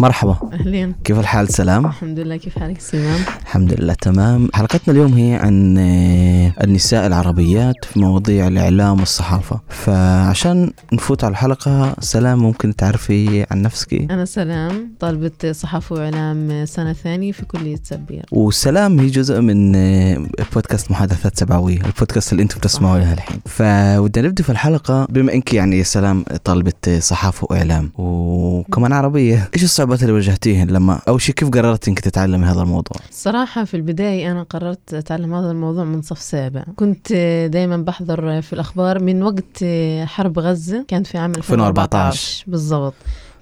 مرحبا. أهلين. كيف الحال؟ سلام. الحمد لله كيف حالك؟ سلام. الحمد لله تمام. حلقتنا اليوم هي عن آه، النساء العربيات في مواضيع الإعلام والصحافة. فعشان نفوت على الحلقة سلام ممكن تعرفي عن نفسك؟ أنا سلام طالبة صحافة وإعلام سنة ثانية في كلية سبير وسلام هي جزء من آه، بودكاست محادثات سبعوية البودكاست اللي أنتم بتسمعوه الحين. فودنا نبدأ في الحلقة. بما إنك يعني يا سلام طالبة صحافة وإعلام وكمان عربية إيش الصعوبات اللي واجهتيهن لما اول شيء كيف قررتي إنك تتعلمي هذا الموضوع؟ الصراحة في البداية أنا قررت أتعلم هذا الموضوع من صف سابع. كنت دايما بحضر في الأخبار من وقت حرب غزة كانت في عام 2014. بالضبط.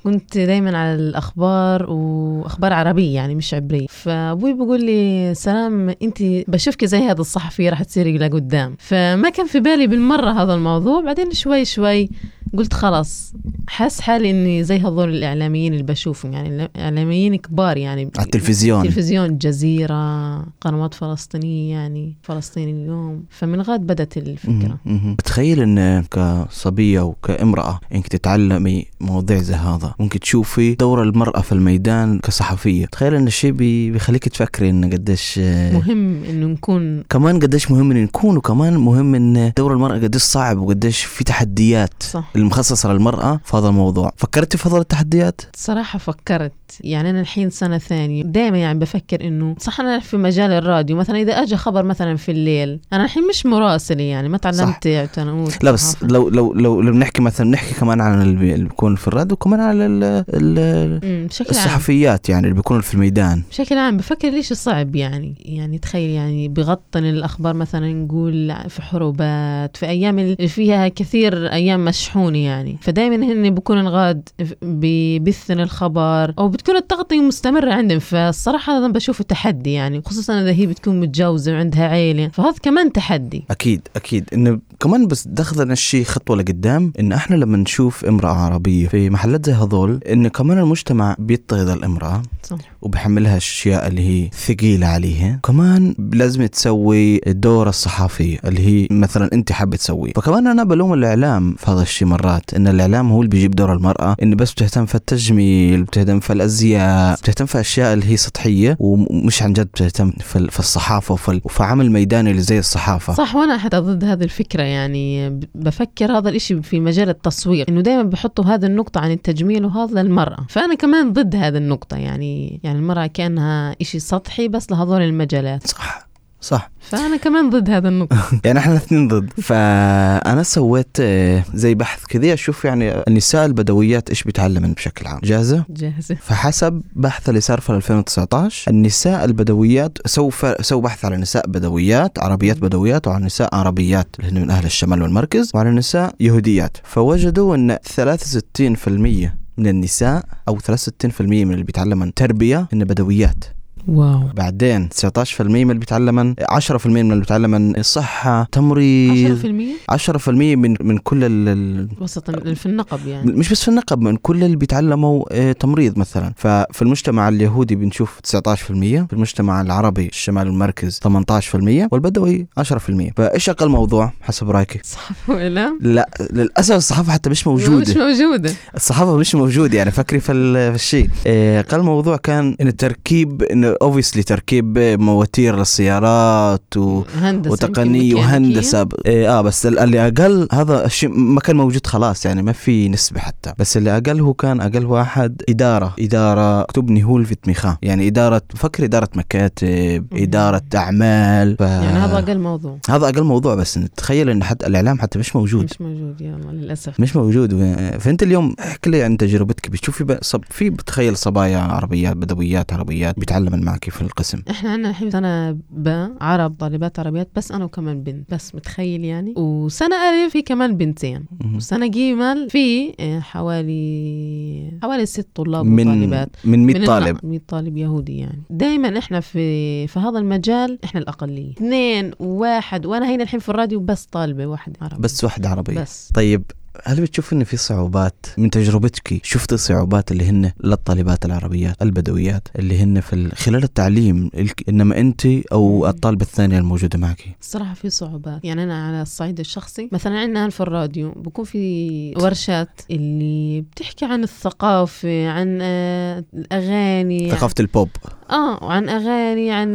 كنت دايما على الأخبار وأخبار عربية يعني مش عبرية. فأبوي بيقول لي سلام أنت بشوفك زي هذا الصحفية راح تصيري لقدام. فما كان في بالي بالمرة هذا الموضوع. بعدين شوي شوي قلت خلاص حاس حالي إني زي هذول الإعلاميين اللي بشوفهم يعني الاعلاميين كبار يعني. على التلفزيون. تلفزيون الجزيرة قنوات فلسطينية يعني فلسطين اليوم. فمن غاد بدت الفكرة. بتخيل إن كصبية وكامراه إنك تتعلمي مواضيع زي هذا. ممكن تشوفي دور المرأة في الميدان كصحفية. تخيل إن الشيء بي- بيخليك تفكري إن قديش آه، مهم إنه نكون كمان قديش مهم إن نكون وكمان مهم إن دور المرأة قديش صعب وقديش في تحديات. صح. المخصصة للمرأة في هذا الموضوع. فكرتي في هذول التحديات؟ صراحة فكرت. يعني أنا الحين سنة ثانية. دائما يعني بفكر إنه صح أنا في مجال الراديو. مثلا إذا أجى خبر مثلا في الليل أنا الحين مش مراسلة يعني ما تعلمت اعتنوت لا بس لو لو لو لو بنحكي مثلا بنحكي كمان عن اللي بي- اللي بيكون في الراديو وكمان على ال- ال- بشكل عام. الصحفيات يعني اللي بيكونوا في الميدان. بشكل عام بفكر ليش صعب يعني. يعني تخيل يعني بغطن الأخبار مثلا نقول في حروبات في أيام اللي فيها كثير أيام مشحونة يعني. فدائما هن بكون الغاد ببثن الخبر أو بتكون التغطية مستمرة عندهم. فالصراحة أنا بشوفه تحدي يعني خصوصا إذا هي بتكون متجوزة وعندها عيلة. فهذا كمان تحدي. أكيد أكيد. إنه كمان بس دخلنا الشيء خطوة لقدام إن إحنا لما نشوف امرأة عربية في محلات زي هذول انه كمان المجتمع بيضطهد الامرأة صح. وبحملها الأشياء اللي هي ثقيلة عليها. كمان لازم تسوي دور الصحافية اللي هي مثلا أنت حابة تسويه فكمان أنا بلوم الإعلام في هذا الشيء مرات إن الإعلام هو اللي بيجيب دور المرأة انه بس بتهتم في التجميل بتهتم في الازياء بتهتم في اشياء اللي هي سطحية ومش عن جد بتهتم في ال- في الصحافه وفي وفي عمل ميداني اللي زي الصحافة. صح وأنا حتى ضد هذه الفكرة يعني بفكر هذا الإشي في مجال التصوير إنه دائما بحطوا هذه النقطة عن التجميل وهذا للمرأة. فأنا كمان ضد هذه النقطة يعني يعني المرأة كأنها إشي سطحي بس لهذول المجالات. صح. صح. فأنا كمان ضد هذا النقطه يعني إحنا الاثنين ضد. فأنا سويت آه، زي بحث كذا أشوف يعني النساء البدويات إيش بيتعلمن بشكل عام. جاهزة؟ جاهزة. فحسب بحث اللي صار في 2019 النساء البدويات سووا ف- سووا بحث على نساء بدويات عربيات بدويات وعلى نساء عربيات اللي هن من أهل الشمال والمركز وعلى نساء يهوديات. فوجدوا إن 63% من النساء أو 63% من اللي بيتعلمن تربية هن بدويات. واو. بعدين 19% من اللي بيتعلمن 10% من اللي بيتعلمن صحه تمريض 10% 10% من من كل ال- وسط في النقب يعني. مش بس في النقب من كل اللي بيتعلموا آه، تمريض مثلا. ففي المجتمع اليهودي بنشوف 19% في المجتمع العربي الشمال والمركز 18% والبدوي 10% فإيش أقل موضوع حسب رأيك؟ صحافه واعلام لا؟ للأسف الصحافة حتى مش مش موجودة. موجوده الصحافة مش موجودة يعني فكري في الشيء. آه، أقل موضوع كان إن التركيب انه اوبسلي تركيب مواتير للسيارات و وتقنيه وهندسة. إيه آه بس ال- اللي أقل هذا الشيء ما كان موجود خلاص يعني ما في نسبة حتى. بس اللي أقل هو كان أقل واحد إدارة. إدارة تبني هو في تميخا يعني إدارة فكر إدارة مكاتب. إدارة أعمال. ف... يعني هذا أقل موضوع. هذا أقل موضوع بس تخيل إن حتى الإعلام حتى مش موجود. مش موجود يلا للأسف. مش موجود. فأنت اليوم احكي لي عن تجربتك. بتشوفي صب في بتخيل صبايا عربيات بدويات عربيات بيتعلمن معك في القسم. إحنا عندنا الحين سنة ب عرب طالبات عربيات بس أنا وكمان بنت بس متخيل يعني. وسنة ألف في كمان بنتين. مهم. وسنة جيمل في آه، حوالي حوالي ست طلاب من وطالبات. من 100 من طالب. 100 طالب يهودي يعني. دائما إحنا في في هذا المجال إحنا الأقلية. اثنين وواحد وأنا هنا الحين في الراديو بس طالبة واحدة عربي. بس واحدة عربية بس. طيب هل بتشوف إن في صعوبات من تجربتك؟ شفتي صعوبات اللي هن للطالبات العربيات البدويات اللي هن في ال- خلال التعليم إنما أنت أو الطالبه الثانية الموجودة معك؟ الصراحة في صعوبات. يعني أنا على الصعيد الشخصي مثلا عندنا في الراديو بكون في ورشات اللي بتحكي عن الثقافة عن آه، الأغاني ثقافة البوب. آه وعن أغاني عن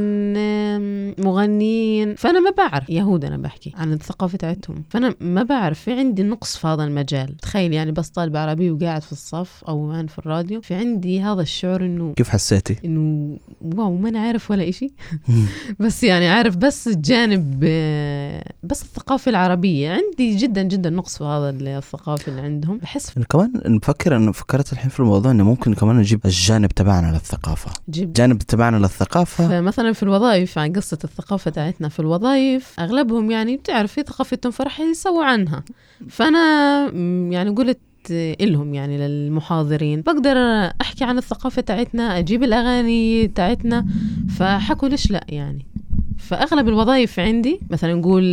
مغنيين. فأنا ما بعرف يهود أنا بحكي عن الثقافة تاعتهم. فأنا ما بعرف في عندي نقص في هذا المجال. تخيل يعني بس طالب عربي وقاعد في الصف أو عن في الراديو في عندي هذا الشعور إنه كيف حسيتي؟ إنه واو ما أنا عارف ولا إشي. بس يعني عارف بس الجانب آه، بس الثقافة العربية. عندي جدا جدا نقص في هذا الثقافة اللي عندهم. بحس أنا كمان نفكر إنه فكرت الحين في الموضوع إنه ممكن كمان نجيب الجانب تبعنا للثقافة. جدا الجانب تبعنا للثقافة. فمثلا في الوظائف عن قصة الثقافة تاعتنا في الوظائف أغلبهم يعني بتعرف في ثقافتهم فرح يسووا عنها. فأنا يعني قلت إلهم يعني للمحاضرين بقدر أحكي عن الثقافة تاعتنا أجيب الأغاني تاعتنا فحكوا ليش لا يعني. فأغلب الوظائف عندي مثلا نقول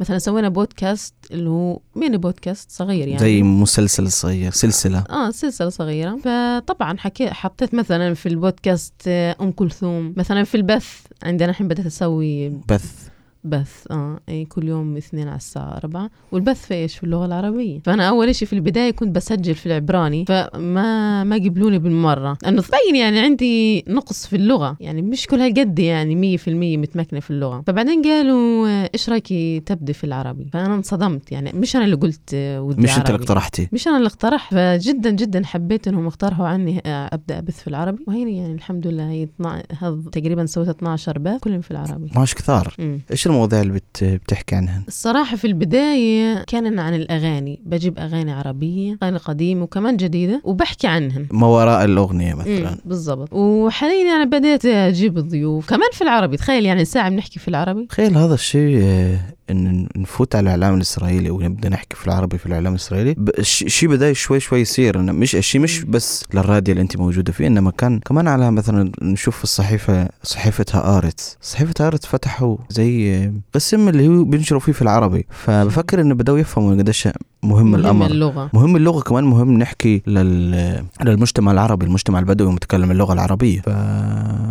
مثلا سوينا بودكاست اللي هو ميني بودكاست صغير يعني. زي مسلسل صغير سلسلة. آه سلسلة صغيرة. فطبعا حكي حطيت مثلا في البودكاست آه، أم كلثوم مثلا في البث عندنا الحين بدأت أسوي بث. بث آه أي كل يوم اثنين على الساعة 4 والبث في إيش؟ في اللغة العربية. فأنا أول شيء في البداية كنت بسجل في العبراني فما ما قبلوني بالمرة. لأنه تبين يعني عندي نقص في اللغة. يعني مش كل هالقد يعني 100% متمكنة في اللغة. فبعدين قالوا آه، إيش رأيك تبدي في العربي؟ فأنا انصدمت. يعني مش أنا اللي قلت آه، ودي مش أنت اللي. اقترحتي. مش أنا اللي اقترح فجدا جدا حبيت إنهم اقترحوا عني آه، أبدأ أبث في العربي. وهي يعني الحمد لله هي 12 هذا تقريبا سويت 12 بث كلهم في العربي. ماش كثار. إيش المواضيع اللي بت... بتحكي عنها الصراحة في البداية كان عن الأغاني بجيب أغاني عربية أغاني قديمة وكمان جديدة وبحكي عنهن. ما وراء الأغنية مثلا. مم، بالضبط. وحاليا يعني بديت أجيب الضيوف كمان في العربي تخيل يعني ساعة بنحكي في العربي. تخيل هذا الشيء آه، إن نفوت على الإعلام الإسرائيلي ونبدأ نحكي في العربي في الإعلام الإسرائيلي الشيء بدا شوي شوي يصير. إنه مش الشيء مش بس للراديو اللي أنت موجودة فيه إنما كان كمان على مثلا نشوف الصحيفة صحيفه هآرتس صحيفة هآرتس فتحوا زي قسم اللي هو بينشروا فيه في العربي. فبفكر انه بداوا يفهموا قديش مهم, مهم الأمر. اللغة. مهم اللغة كمان مهم نحكي لل... للمجتمع العربي. المجتمع البدوي متكلم اللغة العربية. ف...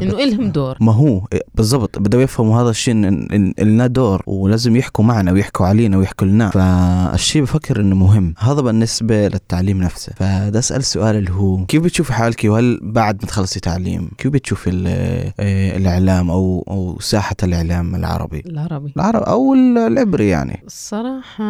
إنه إلهم دور. ما هو إيه، بالضبط. بدأوا يفهموا هذا الشيء إن لنا دور ولازم يحكوا معنا ويحكوا علينا ويحكوا لنا. فالشيء بفكر إنه مهم. هذا بالنسبة للتعليم نفسه. فده أسأل سؤال اللي هو كيف بتشوفي حالك؟ وهل بعد ما تخلصي تعليم كيف بتشوفي إيه، الإعلام أو أو ساحة الإعلام العربي؟ العربي. العربي أو العبري يعني. الصراحة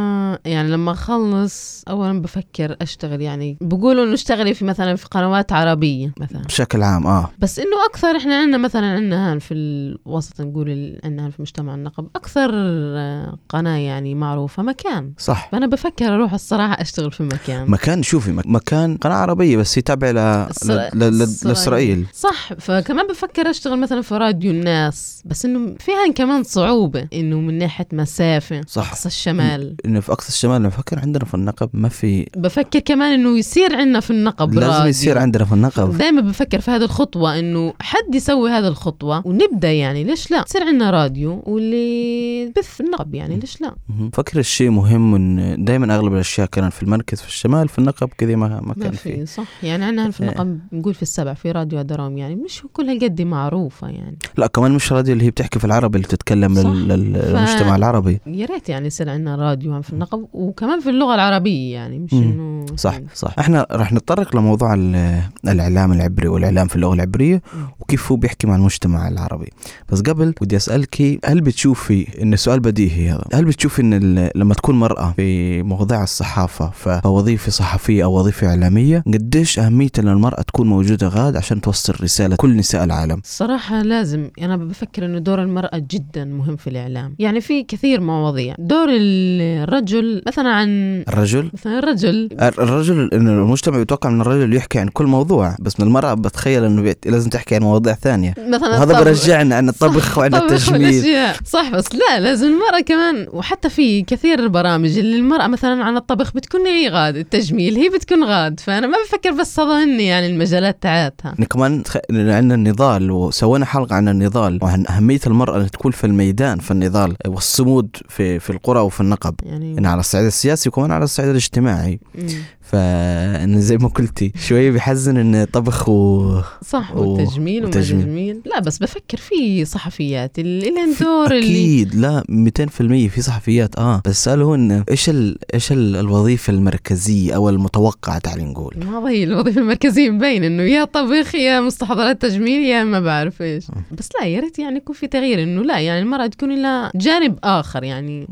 يعني لما أخلص أولا بفكر أشتغل يعني بقولوا إنه اشتغلي في مثلا في قنوات عربية مثلا. بشكل عام آه. بس إنه أكثر عندنا مثلا عندنا هان في الوسط نقول عندنا هان في مجتمع النقب أكثر آه، قناة يعني معروفة مكان صح فأنا بفكر أروح الصراحة أشتغل في مكان مكان شوفي مك- مكان قناة عربية بس هي تابعة ل... ل... ل... ل... إسرائيل. لإسرائيل صح فكمان بفكر أشتغل مثلا في راديو الناس بس إنه فيها كمان صعوبة إنه من ناحية مسافة صح. أقصى الشمال إنه في أقصى الشمال بفكر عندنا في النقب ما في بفكر كمان إنه يصير عندنا في النقب لازم راديو. يصير عندنا في النقب دائما بفكر في هذه الخطوة إنه حد يسوي هذه الخطوة ونبدأ يعني ليش لا؟ يصير عندنا راديو واللي بث النقب يعني ليش لا؟ فكر الشيء مهم إن دائما أغلب الأشياء كانت في المركز في الشمال في النقب كذا ما ما كان في صح يعني عندنا في النقب نقول في السبع في راديو درام يعني مش كل هالقد معروفة يعني لا كمان مش راديو اللي هي بتحكي في العربي اللي بتتكلم صح. لل... لل... ف- للمجتمع العربي يا ريت يعني يصير عندنا راديو في النقب وكمان في اللغة العربية يعني مش. إنه صح صح إحنا راح نتطرق لموضوع ال- الإعلام العبري والإعلام في اللغة العبرية. وكيف هو بيحكي مع المجتمع العربي. بس قبل بدي أسألك هل بتشوفي إن السؤال بديهي هذا؟ هل بتشوفي إن لما تكون مرأة في مواضيع الصحافة فوظيفة صحفية أو وظيفة إعلامية قديش أهمية إن المرأة تكون موجودة غاد عشان توصل رسالة كل نساء العالم؟ الصراحة لازم أنا بفكر إنه دور المرأة جدا مهم في الإعلام. يعني في كثير مواضيع. دور الرجل مثلا عن الرجل؟ مثلا الرجل. الر- الرجل إن المجتمع يتوقع من الرجل يحكي عن كل موضوع. بس من المرأة بتخيل إنه لازم تحكي عن مواضيع ثانية مثلا وهذا الطبخ. برجعنا عن الطبخ صح، وعن التجميل. صح بس لا لازم المرأة كمان وحتى في كثير البرامج اللي المرأة مثلا عن الطبخ بتكون هي غاد التجميل هي بتكون غاد فأنا ما بفكر بس هن يعني المجالات تاعتها يعني كمان. عندنا النضال وسوينا حلقة عن النضال وعن أهمية المرأة أن تكون في الميدان في النضال والصمود في في القرى وفي النقب يعني إن على الصعيد السياسي وكمان على الصعيد الاجتماعي مم. فإن زي ما قلتي شوية بيحزن إن طبخ و صح و- والتجميل تجميل لا بس بفكر في صحفيات اللي لهم دور اللي أكيد. لا 200% في صحفيات. آه. بس السؤال هو إن إيش ال... إيش ال- الوظيفة المركزية أو المتوقعة تعال نقول؟ ما هي الوظيفة المركزية مبين إنه يا طبخ يا مستحضرات تجميل يا ما بعرف إيش. بس لا يا ريت يعني يكون في تغيير إنه لا يعني المرأة تكون لها جانب آخر يعني.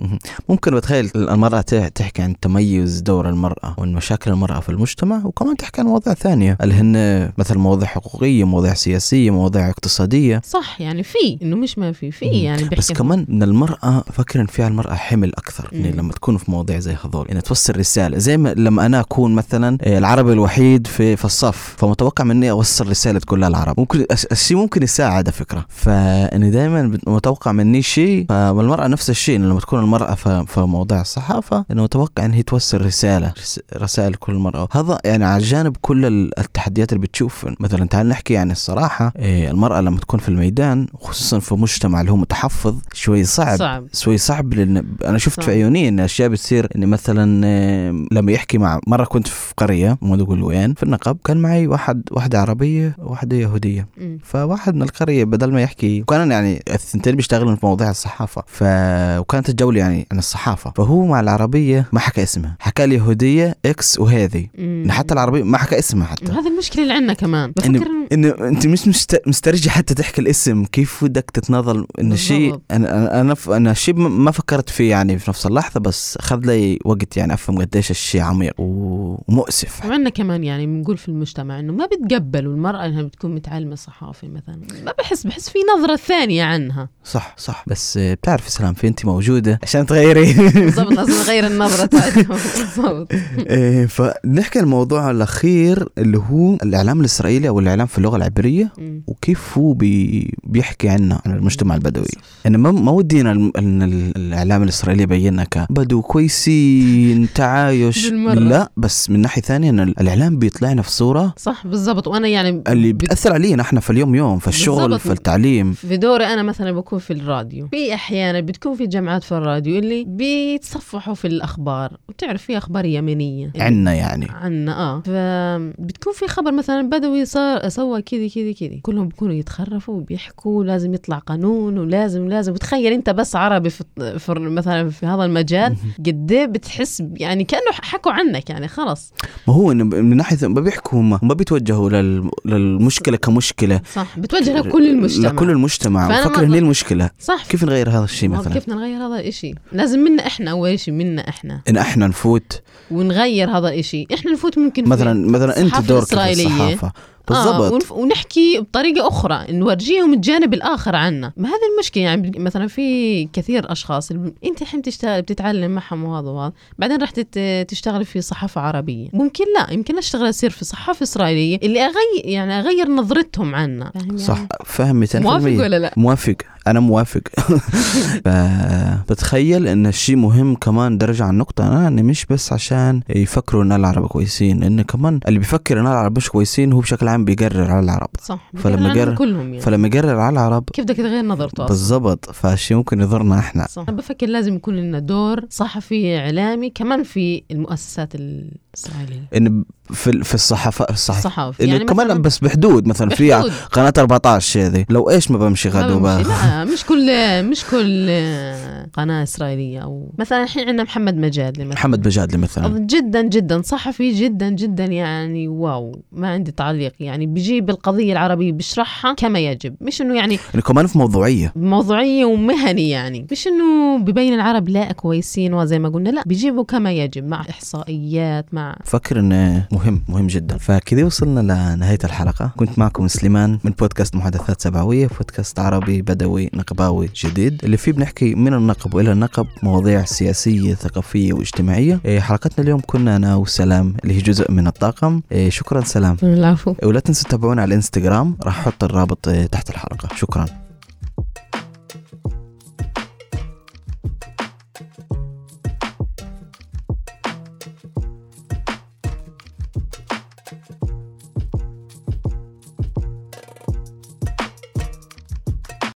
ممكن بتخيل المرأة تح- تحكي عن تميز دور المرأة وعن مشاكل المرأة في المجتمع وكمان تحكي عن مواضيع ثانية اللي هن مثل مواضيع حقوقية مواضيع سياسية مواضيع اقتصادية. صح يعني في إنه مش ما في في. يعني بس كمان إن المرأة فكر إن فيها المرأة حمل أكثر يعني. لما تكون في مواضيع زي هذول. يعني توصل رسالة زي ما لما أنا أكون مثلا آه، العربي الوحيد في في الصف فمتوقع مني اوصل رسالة كل العرب. ممكن الش- الشيء ممكن يساعد على فكرة. فاني دائما متوقع مني شيء فالمرأة نفس الشيء. لما تكون المرأة في مواضيع الصحافة انه متوقع إن هي توصل رسالة رس- رسائل كل مرأة هذا يعني على جانب كل ال- التحديات اللي بتشوف. مثلا تعال نحكي عن الصراحة المرأة لما تكون في الميدان خصوصا في مجتمع اللي هو متحفظ شوي صعب صعب شوي صعب لأن أنا شفت صح. في عيوني إن أشياء بتصير اني مثلا آه، لما يحكي مع مرة كنت في قريه ما أقول وين في النقب. كان معي واحد واحدة عربية وواحده يهودية. فواحد من القرية بدل ما يحكي وكان يعني الثنتين بيشتغلوا في مواضيع الصحافة. ف وكانت الجولة يعني عن الصحافة. فهو مع العربية ما حكى اسمها. حكى اليهوديه إكس وهذه. إن حتى العربية ما حكى اسمها حتى. هذا المشكلة اللي عندنا كمان. بفكر إنه إنه أنت مش مست... مسترجع حتى تحكي الاسم. كيف بدك تتناظر إن الشيء بالضبط. أنا أنا أنا, ف... أنا شيء ما- ما فكرت فيه يعني في نفس اللحظة. بس اخذ لي وقت يعني أفهم قديش الشيء عميق. و- ومؤسف وعندنا كمان يعني بنقول في المجتمع إنه ما بتقبلوا المرأة إنها بتكون متعلمة صحافة مثلا. ما بحس بحس في نظرة ثانية عنها. صح صح. بس بتعرفي سلام في أنت موجودة عشان تغيري. بالضبط لازم نغير النظرة تاعتهم بالضبط. إيه، فنحكي الموضوع الأخير اللي هو الإعلام الإسرائيلي أو الإعلام في اللغة العبرية. وكيف هو بي بيحكي عنا عن المجتمع البدوي. أنا ما ما ودينا إن ال- الإعلام الإسرائيلي يبيننا كبدو كويسين تعايش. لا بس من ناحية ثانية إن الإعلام بيطلعنا في صورة صح بالضبط. وأنا يعني اللي بت- بتأثر علينا إحنا في اليوم يوم في الشغل. في التعليم. في دوري أنا مثلا بكون في الراديو. في أحيانا بتكون في جماعات في الراديو اللي بيتصفحوا في الأخبار. وتعرف في أخبار يمنيه عنا يعني. عنا آه. فبتكون في خبر مثلا بدوي صار سوى كذي كذي كذي. كلهم بيكونوا يتخرفوا وبيحكوا لازم يطلع قانون ولازم لازم. وتخيل أنت بس عربي في, في مثلا في هذا المجال. قد إيه بتحس يعني كأنه حكوا عنك يعني خلص ما هو إنه من ناحية ما بيحكوا هم ما بيتوجهوا لل- للمشكلة كمشكلة. صح بتوجه لكل المجتمع. لكل المجتمع. إن هي المشكلة. صح. كيف نغير هذا الشيء مثلا؟ كيف نغير هذا الاشي لازم منا إحنا أول شيء منا إحنا. إن إحنا نفوت. ونغير هذا الاشي إحنا نفوت ممكن مثلا مثلا أنت دورك في. الصحافة. بالضبط. ونف... ونحكي بطريقة أخرى نورجيهم الجانب الآخر عنا. ما هذه المشكلة يعني مثلا في كثير أشخاص الم- أنت الحين بتشتغل بتتعلم معهم وهذا وهذا بعدين رح تت... تشتغل في صحافة عربية. ممكن لا يمكن أشتغل أصير في صحافة إسرائيلية اللي أغير يعني أغير نظرتهم عنا؟ صح. 200% موافق ولا لا؟ موافق. أنا موافق. بتخيل إن الشيء مهم كمان درجة عن نقطة. أنا إن مش بس عشان يفكروا إن العرب كويسين لأن كمان اللي بيفكر إن العرب مش كويسين هو بشكل عام بيقرر على العرب. صح فلما جر- كلهم يعني. فلما يقرر على العرب كيف بدك تغير نظرته؟ بالضبط. فالشيء ممكن يضرنا إحنا. صح. أنا بفكر لازم يكون لنا دور صحفي إعلامي كمان في المؤسسات الإسرائيلية. إن في في الصحافة الصحافة الصحافة يعني كمان بس بحدود مثلا في. قناة 14 هذه. لو إيش ما بمشي ما غدو بمشي. بقى؟ لا مش كل مش كل قناة إسرائيلية أو مثلا الحين عندنا محمد مجادلي مثلا. محمد بجادلي مثلا. جدا جدا صحفي جدا جدا يعني واو ما عندي تعليق يعني. بيجيب القضية العربية بيشرحها كما يجب مش إنه يعني انه كمان في موضوعية. موضوعية ومهني يعني. مش إنه ببين العرب لا كويسين وزي ما قلنا لا بيجيبوا كما يجب مع إحصائيات مع فكر إنه مهم مهم جدا. فكذا وصلنا لنهاية الحلقة. كنت معكم سليمان من بودكاست محادثات سبعوية بودكاست عربي بدوي. نقباوي جديد. اللي فيه بنحكي من النقب وإلى النقب مواضيع سياسية ثقافية واجتماعية. إيه، حلقتنا اليوم كنا أنا وسلام اللي هي جزء من الطاقم. إيه، شكرا سلام. العفو. ولا تنسوا تتابعونا على الإنستغرام راح أحط الرابط إيه، تحت الحلقة. شكرا.